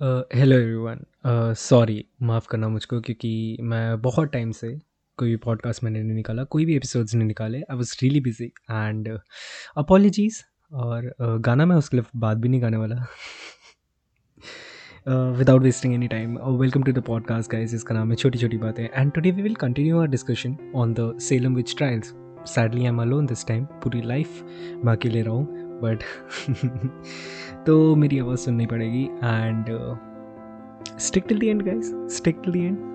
Hello everyone sorry माफ़ करना मुझको क्योंकि मैं बहुत टाइम से कोई भी पॉडकास्ट मैंने नहीं निकाला कोई भी एपिसोड्स नहीं निकाले। I was really busy and apologies और uh, गाना मैं उसके लिए बात भी नहीं गाने वाला। Without wasting any time welcome to the podcast guys इसका नाम है छोटी छोटी बातें and today we will continue our discussion on the Salem witch trials sadly I am alone this time पूरी लाइफ मैं अकेले रहा हूँ। बट तो मेरी आवाज़ सुननी पड़ेगी and stick till the end guys stick till the end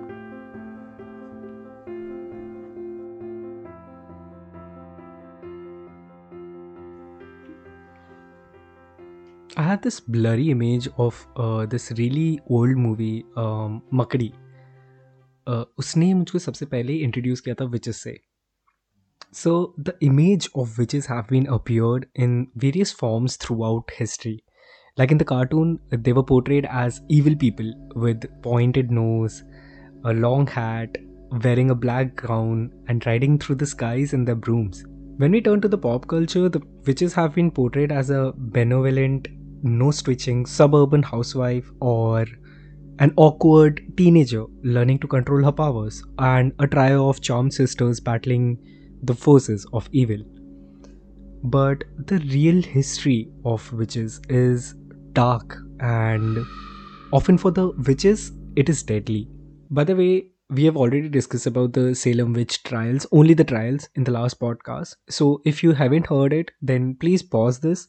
I had this blurry image of uh, this really old movie um, मकड़ी uh, उसने मुझको सबसे पहले इंट्रोड्यूस किया था विचेस से। So the image of witches have been appeared in various forms throughout history. Like in the cartoon, they were portrayed as evil people with pointed nose, a long hat, wearing a black gown, and riding through the skies in their brooms. When we turn to the pop culture, the witches have been portrayed as a benevolent, nose twitching suburban housewife or an awkward teenager learning to control her powers, and a trio of charmed sisters battling the forces of evil. But the real history of witches is dark and often for the witches it is deadly. By the way, we have already discussed about the Salem witch trials, only the trials in the last podcast. So if you haven't heard it, then please pause this,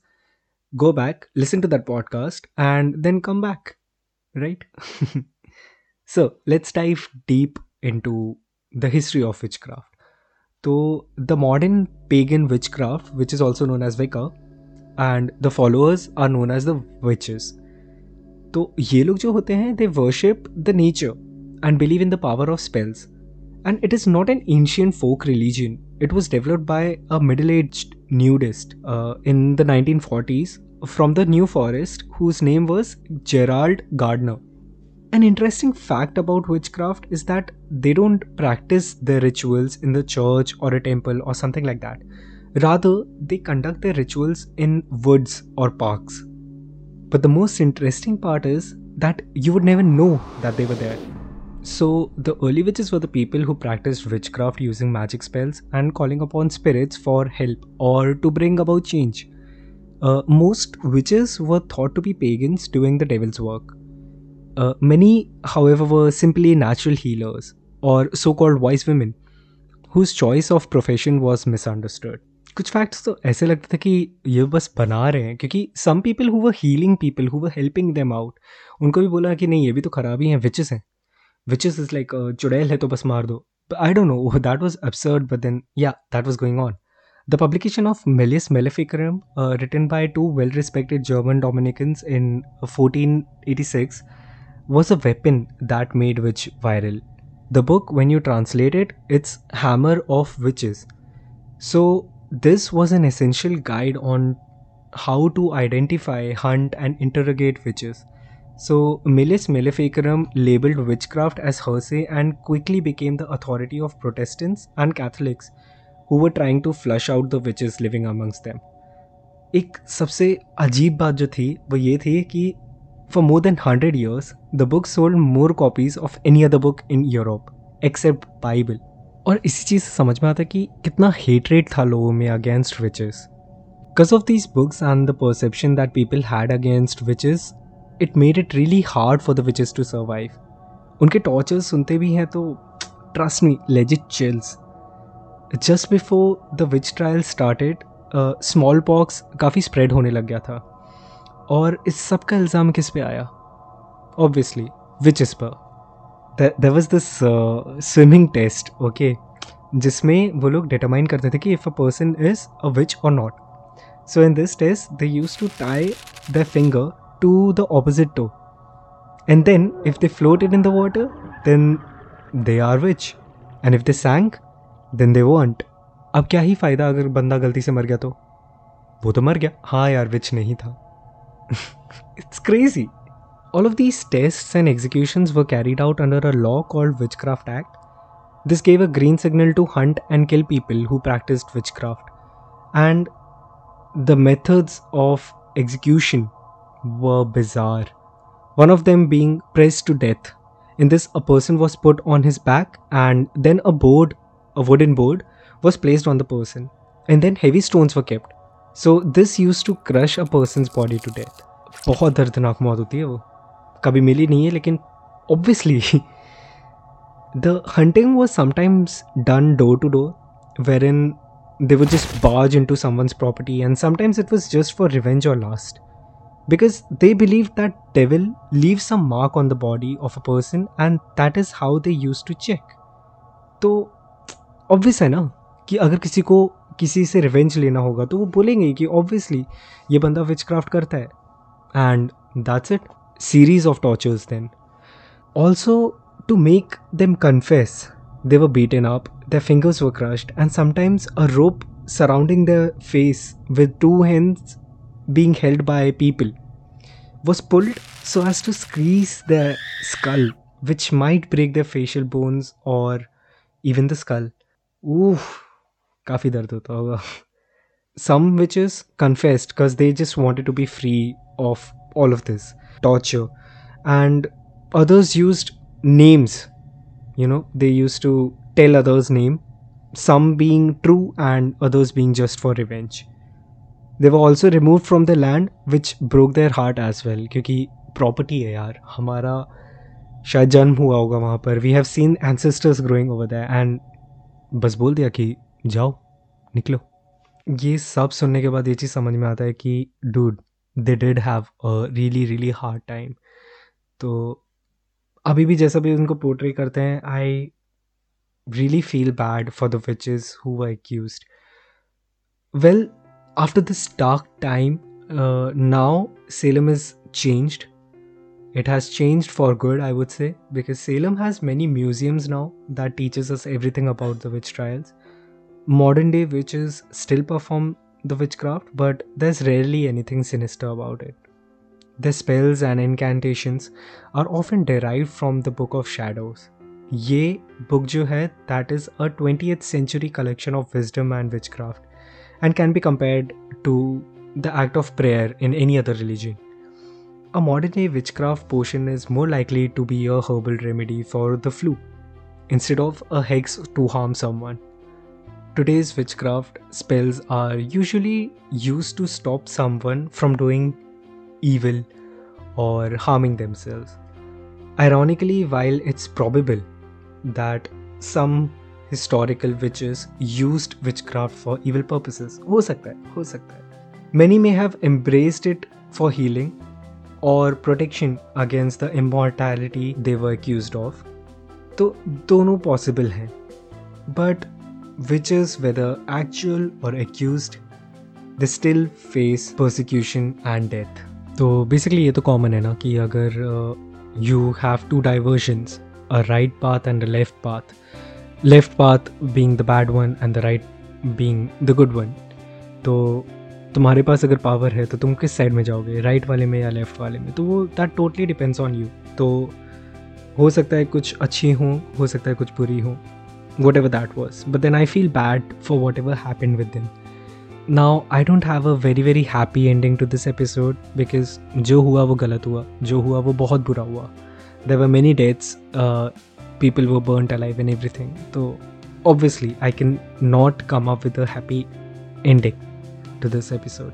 go back, listen to that podcast, and then come back. Right? so let's dive deep into the history of witchcraft. So the modern pagan witchcraft, which is also known as Wicca, and the followers are known as the witches. तो ये लोग जो होते हैं they worship the nature and believe in the power of spells and it is not an ancient folk religion. It was developed by a middle-aged nudist uh, in the 1940s from the New Forest, whose name was Gerald Gardner. an interesting fact about witchcraft is that they don't practice their rituals in the church or a temple or something like that. Rather, they conduct their rituals in woods or parks. But the most interesting part is that you would never know that they were there. So, the early witches were the people who practiced witchcraft using magic spells and calling upon spirits for help or to bring about change. Uh, most witches were thought to be pagans doing the devil's work. Uh, many, however, simply natural healers और so called voice wise whose choice of profession was misunderstood कुछ facts तो ऐसे लगते थे कि ये बस बना रहे हैं क्योंकि some people who were healing people who were helping them out उनको भी बोला कि नहीं ये भी तो खराबी हैं विचेस हैं। विचेस इज़ लाइक चुड़ैल है तो बस मार दो। But I don't know that was absurd but then yeah that was going on the publication of Malleus Maleficarum written by two well respected German Dominicans in fourteen eighty six was a weapon that made witch viral. The book, when you translate it, it's Hammer of Witches. So, this was an essential guide on how to identify, hunt, and interrogate witches. So, Millis Maleficarum labeled witchcraft as heresy and quickly became the authority of Protestants and Catholics who were trying to flush out the witches living amongst them. एक सबसे अजीब बात जो थी वो ये थी कि For more than 100 years, the book sold more copies of any other book in Europe, except Bible. और इसी चीज़ से समझ में आता है कि कितना हेटरेट था लोगों में against witches because of these books and the perception that people had against witches it made it really hard for the witches to survive उनके टॉर्चर्स सुनते भी हैं तो trust me legit chills just before the witch trial started smallpox काफ़ी spread होने लग गया था। और इस सब का इल्ज़ाम किस पे आया? ऑब्वियसली विच इस पर there was this swimming test okay जिसमें वो लोग डिटरमाइन करते थे कि if a person is a witch और not so in this test they use to tie the finger to the opposite toe and then if they floated in the water then they are witch and if they sank then they won't अब क्या ही फ़ायदा अगर बंदा गलती से मर गया तो? वो तो मर गया। हाँ यार विच नहीं था। It's crazy. All of these tests and executions were carried out under a law called Witchcraft Act. This gave a green signal to hunt and kill people who practiced witchcraft. And the methods of execution were bizarre. one of them being pressed to death. In this, a person was put on his back, and then a board, a wooden board, was placed on the person, and then heavy stones were kept. So this use to crush a person body to death बहुत दर्दनाक मौत होती है वो। कभी मिली नहीं है, लेकिन obviously the hunting was sometimes done door to door wherein they would just barge into someone's property and sometimes it was just for revenge और lust because they believe that they will leave some mark on the body of a person and that is how they use to check तो obvious है ना कि अगर किसी को किसी से रिवेंज लेना होगा तो वो बोलेंगे कि ऑब्वियसली ये बंदा विच क्राफ्ट करता है। And that's it series of tortures then also to make them confess they were beaten up the fingers were crushed and sometimes a rope surrounding the face with two hands being held by people was pulled so as to squeeze the skull which might break the facial bones और even the skull ऊफ काफ़ी दर्द होता होगा। Some witches confessed cause they just wanted to be free of all of this torture and others use names you know they use to tell others name some being true and others being just for revenge they were also remove from the land which broke their heart as well क्योंकि property है यार। हमारा शायद जन्म हुआ होगा वहाँ पर। We have seen ancestors growing over the end बस बोल दिया कि जाओ, निकलो। ये सब सुनने के बाद ये चीज़ समझ में आता है कि dude they did have a really really hard time तो अभी भी जैसा भी उनको पोर्ट्री करते हैं I really feel bad for the witches who accuse well after this dark time now Salem is change it has change for good I would say because Salem has many museums now that teaches us everything about the witch trials modern day witches still perform the witchcraft, but there's rarely anything sinister about it. The spells and incantations are often derived from the Book of Shadows. ये book जो है that is a 20th century collection of wisdom and witchcraft and can be compared to the act of prayer in any other religion. A modern day witchcraft potion is more likely to be a herbal remedy for the flu instead of a hex to harm someone. Today's witchcraft spells are usually used to stop someone from doing evil or harming themselves. Ironically, while it's probable that some historical witches used witchcraft for evil purposes, हो सकता है, हो सकता है. Many may have embraced it for healing or protection against the immortality they were accused of. तो दोनों possible हैं. But witches, whether actual or accused, they still face persecution and death. तो बेसिकली ये तो कॉमन है ना कि अगर you have two diversions a right path and a left path left path being the bad one and the right being the good one तो तुम्हारे पास अगर पावर है तो तुम किस साइड में जाओगे? राइट वाले में या लेफ़्ट वाले में? तो वो that totally depends on you तो हो सकता है कुछ अच्छी हों हो सकता है कुछ बुरी हों. whatever that was. But then I feel bad for whatever happened with them. Now I don't have a very very happy ending to this episode because जो हुआ वो गलत हुआ जो हुआ वो बहुत बुरा हुआ there were many deaths uh, people were burnt alive and everything so obviously I can not come up with a happy ending to this episode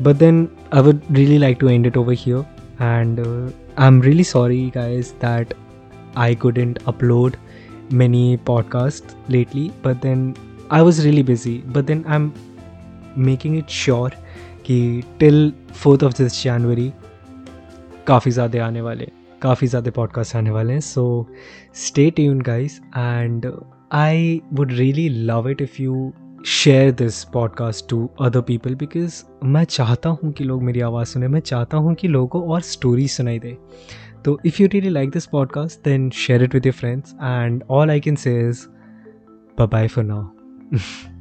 but then I would really like to end it over here and uh, I'm really sorry guys that I couldn't upload many podcasts lately, but then I was really busy. But then I'm making it sure कि till fourth of this January काफ़ी ज़्यादा आने वाले काफ़ी ज़्यादा podcast आने वाले हैं so stay tuned guys and I would really love it if you share this podcast to other people because मैं चाहता हूँ कि लोग मेरी आवाज़ सुने मैं चाहता हूँ कि लोगों को और स्टोरी सुनाई दे So, if you really like this podcast, then share it with your friends. And all I can say is bye bye for now.